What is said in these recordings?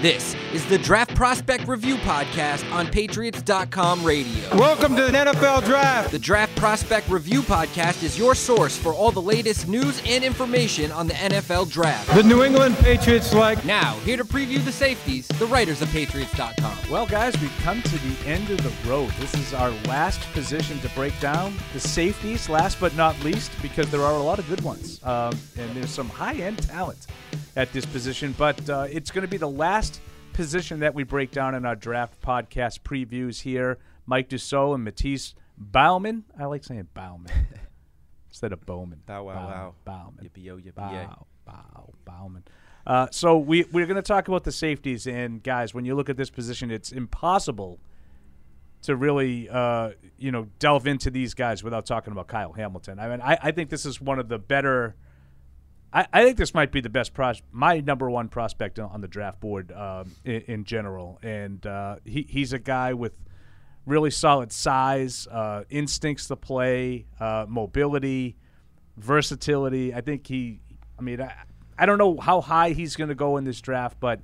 This is the Draft Prospect Review Podcast on Patriots.com radio. Welcome to the NFL Draft. The Draft Prospect Review Podcast is your source for all the latest news and information on the NFL Draft. The New England Patriots like. Now, here to preview the safeties, the writers of Patriots.com. Well, guys, we've come to the end of the road. This is our last position to break down. The safeties, last but not least, because there are a lot of good ones. Um, and there's some high end talent at this position, but uh, it's going to be the last position that we break down in our draft podcast previews here. Mike Dussault and Matisse Bauman. I like saying Bauman instead of Bowman. Bow wow wow. Bauman. Yippee yo yippee Bow, bow, Bauman. Uh, so we we're going to talk about the safeties and guys. When you look at this position, it's impossible to really uh, you know delve into these guys without talking about Kyle Hamilton. I mean, I, I think this is one of the better. I, I think this might be the best pros- my number one prospect on, the draft board um, in, in general, and uh, he, he's a guy with really solid size, uh, instincts to play, uh, mobility, versatility. I think he. I mean, I, I don't know how high he's going to go in this draft, but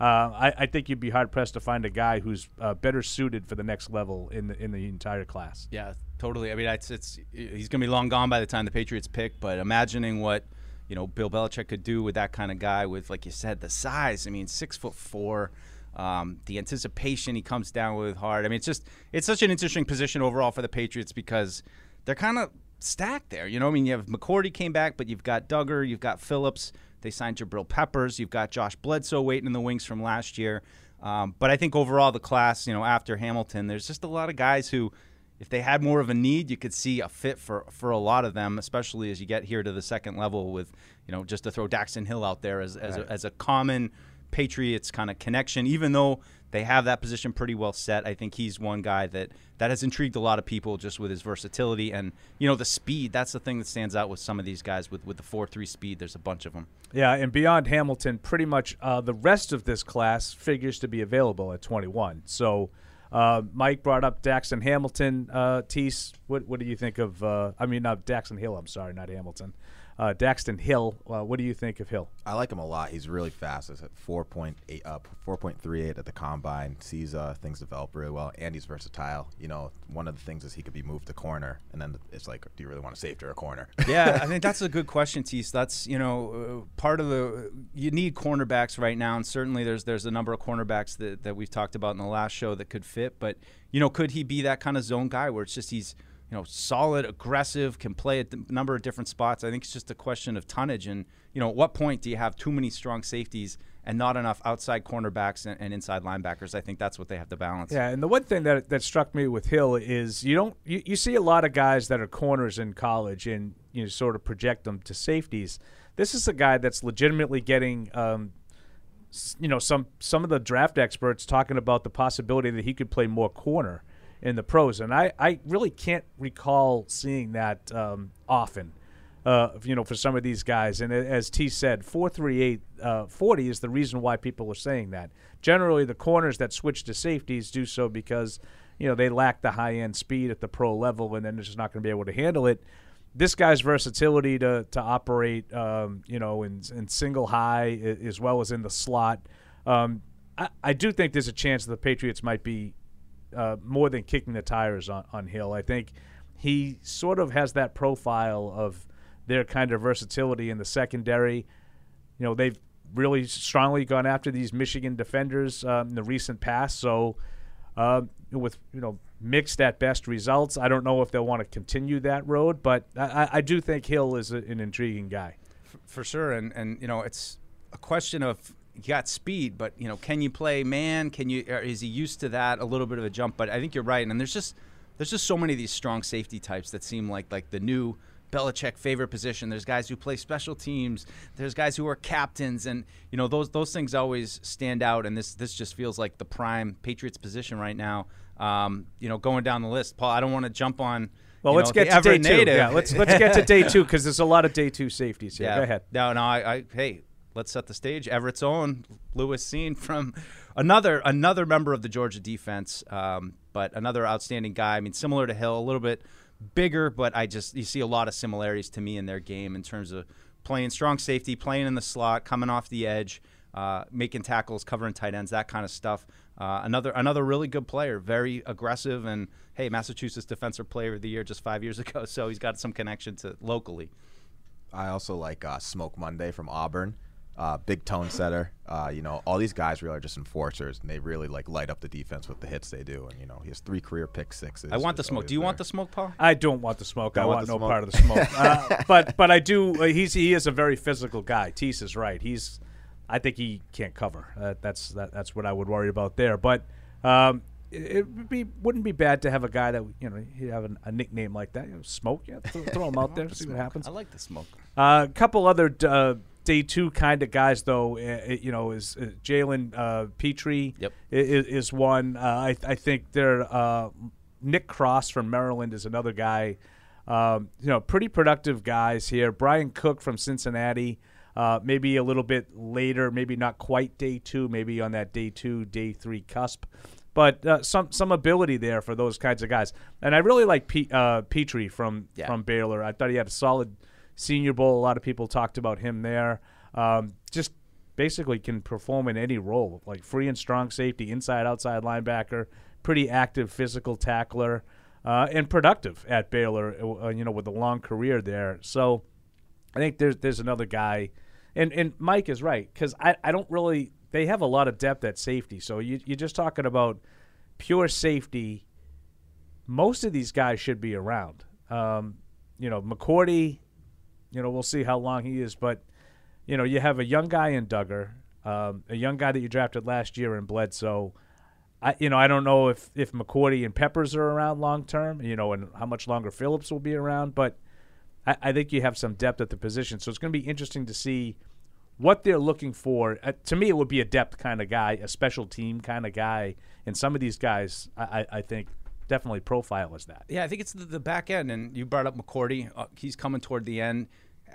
uh, I, I think you'd be hard pressed to find a guy who's uh, better suited for the next level in the in the entire class. Yeah, totally. I mean, it's, it's he's going to be long gone by the time the Patriots pick. But imagining what you know Bill Belichick could do with that kind of guy, with like you said, the size. I mean, six foot four. Um, the anticipation he comes down with hard. I mean, it's just it's such an interesting position overall for the Patriots because they're kind of stacked there. You know, I mean, you have McCourty came back, but you've got Dugger, you've got Phillips. They signed Jabril Peppers. You've got Josh Bledsoe waiting in the wings from last year. Um, but I think overall the class, you know, after Hamilton, there's just a lot of guys who, if they had more of a need, you could see a fit for for a lot of them, especially as you get here to the second level with, you know, just to throw Daxton Hill out there as as, a, as a common Patriots kind of connection. Even though they have that position pretty well set, I think he's one guy that that has intrigued a lot of people just with his versatility and you know the speed. That's the thing that stands out with some of these guys with with the four three speed. There's a bunch of them. Yeah, and beyond Hamilton, pretty much uh, the rest of this class figures to be available at 21. So. Uh, Mike brought up Daxton Hamilton. Uh, Tease, what what do you think of? Uh, I mean, not Daxton Hill. I'm sorry, not Hamilton. Uh, Daxton Hill. Uh, what do you think of Hill? I like him a lot. He's really fast. He's at 4.8 up, 4.38 at the combine. Sees uh, things develop really well, and he's versatile. You know, one of the things is he could be moved to corner, and then it's like, do you really want to safety or a corner? yeah, I think that's a good question, Tease. That's you know uh, part of the you need cornerbacks right now, and certainly there's there's a number of cornerbacks that, that we've talked about in the last show that could fit. But you know, could he be that kind of zone guy where it's just he's you know solid, aggressive, can play at a number of different spots? I think it's just a question of tonnage, and you know, at what point do you have too many strong safeties? And not enough outside cornerbacks and, and inside linebackers. I think that's what they have to balance. Yeah, and the one thing that that struck me with Hill is you don't you, you see a lot of guys that are corners in college and you know, sort of project them to safeties. This is a guy that's legitimately getting um, you know some some of the draft experts talking about the possibility that he could play more corner in the pros, and I I really can't recall seeing that um, often. Uh, you know, for some of these guys, and as T said, four three eight uh, forty is the reason why people are saying that. Generally, the corners that switch to safeties do so because you know they lack the high end speed at the pro level, and then they're just not going to be able to handle it. This guy's versatility to to operate, um, you know, in in single high as well as in the slot. Um, I, I do think there's a chance that the Patriots might be uh, more than kicking the tires on, on Hill. I think he sort of has that profile of their kind of versatility in the secondary. You know, they've really strongly gone after these Michigan defenders um, in the recent past. So, uh, with you know mixed at best results, I don't know if they'll want to continue that road. But I, I- do think Hill is a, an intriguing guy. for sure. And and you know, it's a question of got speed, but you know, can you play man? Can you? Or is he used to that? A little bit of a jump, but I think you're right. And there's just there's just so many of these strong safety types that seem like like the new. Belichick favorite position. There's guys who play special teams. There's guys who are captains, and you know those those things always stand out. And this this just feels like the prime Patriots position right now. Um, you know, going down the list, Paul. I don't want to jump on. Well, let's know, get to day two. Yeah, let's let's get to day two because there's a lot of day two safeties here. Go ahead. No, no, I, I hey, let's set the stage. Everett's own Lewis Cine from another another member of the Georgia defense, um, but another outstanding guy. I mean, similar to Hill, a little bit bigger, but I just you see a lot of similarities to me in their game in terms of playing strong safety, playing in the slot, coming off the edge. uh, making tackles, covering tight ends, that kind of stuff. Uh, another another really good player, very aggressive, and hey, Massachusetts Defensive Player of the Year just five years ago, so he's got some connection to locally. I also like uh, Smoke Monday from Auburn. Uh, big tone setter. Uh, you know, all these guys really are just enforcers, and they really like light up the defense with the hits they do. And you know, he has three career pick sixes. I want the smoke. Do you want the smoke, Paul? I don't want the smoke. I Don't want, want no smoke? part of the smoke. uh, but but I do. Uh, he's he is a very physical guy. Tease is right. He's. I think he can't cover. Uh, that's that, that's what I would worry about there. But um, it, it would be wouldn't be bad to have a guy that you know he have an, a nickname like that. You know, smoke. Yeah, throw, throw him out there. See what happens. I like the smoke. A couple other uh, day two kind of guys, though. Uh, you know, is uh, Jalen uh, Pitre Yep. is, is one. Uh, I, I think they're uh, Nick Cross from Maryland is another guy. Um, you know, pretty productive guys here. Bryan Cook from Cincinnati. Uh, maybe a little bit later, maybe not quite day two, maybe on that day two, day three cusp, but uh, some some ability there for those kinds of guys. And I really like uh, Pitre from Yeah. from Baylor. I thought he had a solid Senior Bowl. A lot of people talked about him there. Um, just basically can perform in any role, like free and strong safety, inside, outside linebacker, pretty active physical tackler, uh, and productive at Baylor. uh, You know, with a long career there. So I think there's there's another guy, and and Mike is right because I, I don't really they have a lot of depth at safety. So you you're just talking about pure safety. Most of these guys should be around. Um, you know, McCourty. You know, we'll see how long he is, but you know, you have a young guy in Dugger, um, a young guy that you drafted last year in Bledsoe. I, you know, I don't know if if McCourty and Peppers are around long term. You know, and how much longer Phillips will be around, but I, I think you have some depth at the position. So it's going to be interesting to see what they're looking for. Uh, to me, it would be a depth kind of guy, a special team kind of guy, and some of these guys, I, I, I think, definitely profile as that. Yeah, I think it's the, the back end, and you brought up McCourty. Uh, he's coming toward the end.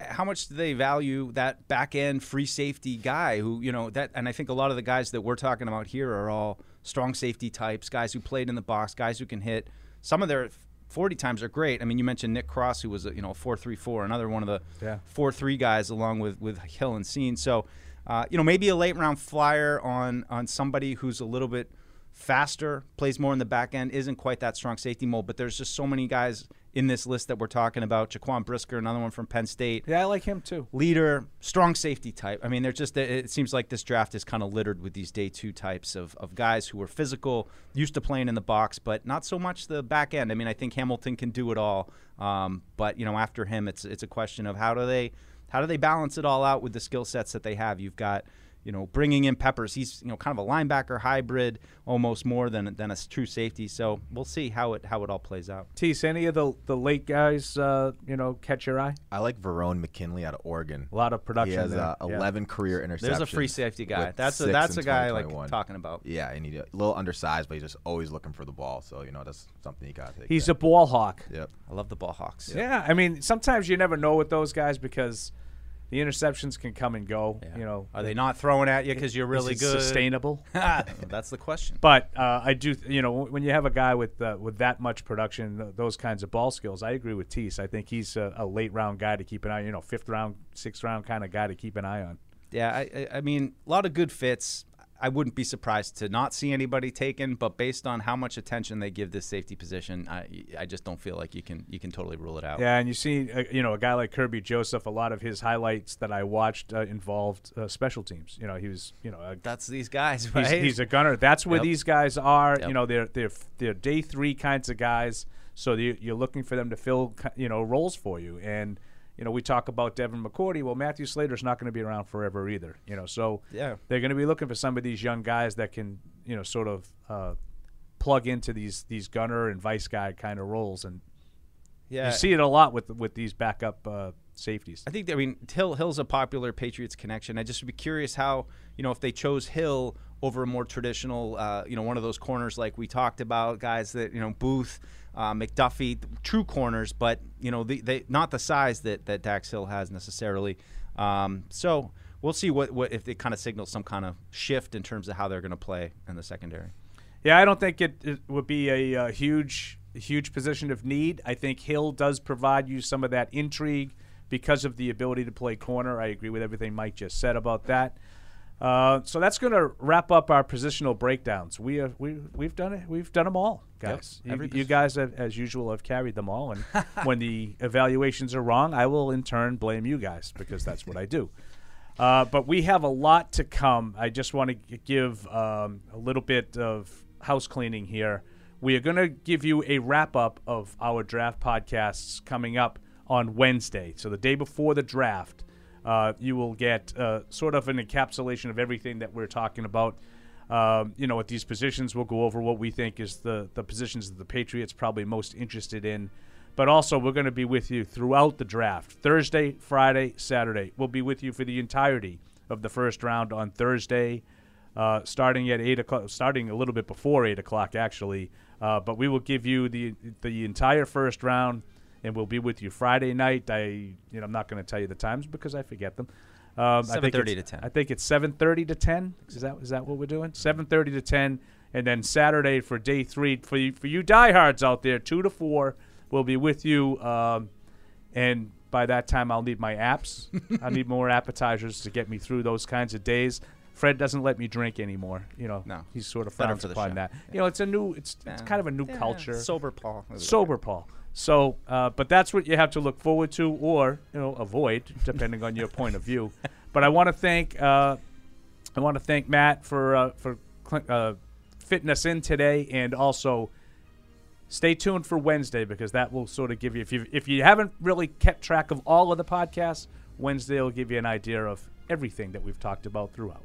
How much do they value that back end free safety guy who, you know, that, and I think a lot of the guys that we're talking about here are all strong safety types, guys who played in the box, guys who can hit. Some of their 40 times are great. I mean, you mentioned Nick Cross, who was, a, you know, 4 3 4, another one of the Yeah. 4 3 guys along with, with Hill and Cine. So, uh, you know, maybe a late round flyer on, on somebody who's a little bit faster, plays more in the back end, isn't quite that strong safety mold, but there's just so many guys in this list that we're talking about. Jaquan Brisker, another one from Penn State. Yeah, I like him too. Leader, strong safety type. I mean, they're just, it seems like this draft is kind of littered with these day two types of, of guys who are physical, used to playing in the box, but not so much the back end. I mean, I think Hamilton can do it all. Um, but, you know, after him, it's, it's a question of how do they, how do they balance it all out with the skill sets that they have? You've got, you know, bringing in Peppers. He's you know kind of a linebacker hybrid, almost more than than a true safety. So we'll see how it how it all plays out. Tease, any of the the late guys, uh, you know, catch your eye? I like Verone McKinley out of Oregon. A lot of production. He has there. uh, Yeah. 11 career interceptions. There's a free safety guy. That's a that's a guy like talking about. Yeah, and he's a little undersized, but he's just always looking for the ball. So you know that's something you got to. He's there. a ball hawk. Yep. I love the ball hawks. Yeah, I mean, sometimes you never know with those guys because the interceptions can come and go. Yeah. You know, Are they not throwing at you because you're really good? sustainable? that's the question. But uh, I do, you know, when you have a guy with uh, with that much production, th- those kinds of ball skills, I agree with Tease. I think he's a, a late round guy to keep an eye. You know, fifth round, sixth round kind of guy to keep an eye on. Yeah, I, I, I mean, a lot of good fits. I wouldn't be surprised to not see anybody taken, but based on how much attention they give this safety position, I, I just don't feel like you can you can totally rule it out. Yeah, and you see, uh, you know, a guy like Kerby Joseph. A lot of his highlights that I watched uh, involved uh, special teams. You know, he was, you know, a That's these guys, He's, right? he's a gunner. That's where Yep. these guys are. Yep. You know, they're they're they're day three kinds of guys. So you- you're looking for them to fill, you know, roles for you. And you know, we talk about Devin McCourty. Well, Matthew Slater's not going to be around forever either. You know, so Yeah. they're going to be looking for some of these young guys that can, you know, sort of uh, plug into these these gunner and vice guy kind of roles. And yeah. you see it a lot with with these backup uh, safeties. I think that, I mean Hill Hill's a popular Patriots connection. I just would be curious how you know if they chose Hill over a more traditional, uh, you know, one of those corners like we talked about, guys that you know Booth, uh, McDuffie, true corners, but you know the, they not the size that that Dax Hill has necessarily. Um, so we'll see what what if it kind of signals some kind of shift in terms of how they're going to play in the secondary. Yeah, I don't think it, it would be a, uh huge, huge position of need. I think Hill does provide you some of that intrigue because of the ability to play corner. I agree with everything Mike just said about that. Uh, so that's going to wrap up our positional breakdowns. We have we we've done it. We've done them all, guys. You- you, guys, have, as usual, have carried them all. And when the evaluations are wrong, I will in turn blame you guys because that's what I do. Uh, but we have a lot to come. I just want to give um, a little bit of house cleaning here. We are going to give you a wrap up of our draft podcasts coming up on Wednesday. So the day before the draft, uh, you will get uh, sort of an encapsulation of everything that we're talking about. Um, you know, at these positions, we'll go over what we think is the, the positions that the Patriots probably most interested in. But also, we're going to be with you throughout the draft Thursday, Friday, Saturday. We'll be with you for the entirety of the first round on Thursday, uh, starting at 8 o'clock, starting a little bit before 8 o'clock, actually. Uh, but we will give you the, the entire first round, and we'll be with you Friday night. I, you know, I'm not going to tell you the times because I forget them. Um, I think 7:30 to 10. I think it's 7:30 to 10. Is that is that what we're doing? 7:30 to 10, and then Saturday for day three for you, for you diehards out there, two to four. We'll be with you, um, and by that time I'll need my apps. I need more appetizers to get me through those kinds of days. Fred doesn't let me drink anymore. You know, No. he's sort of Better frowns for the upon show. that. You know, it's a new, it's it's Yeah. kind of a new Yeah, culture Sober Paul. sober Paul. So, uh, but that's what you have to look forward to, or you know, avoid, depending on your point of view. But I want to thank, uh, I want to thank Matt for uh, for cl- uh, fitting us in today, and also stay tuned for Wednesday because that will sort of give you if you if you haven't really kept track of all of the podcasts, Wednesday will give you an idea of everything that we've talked about throughout.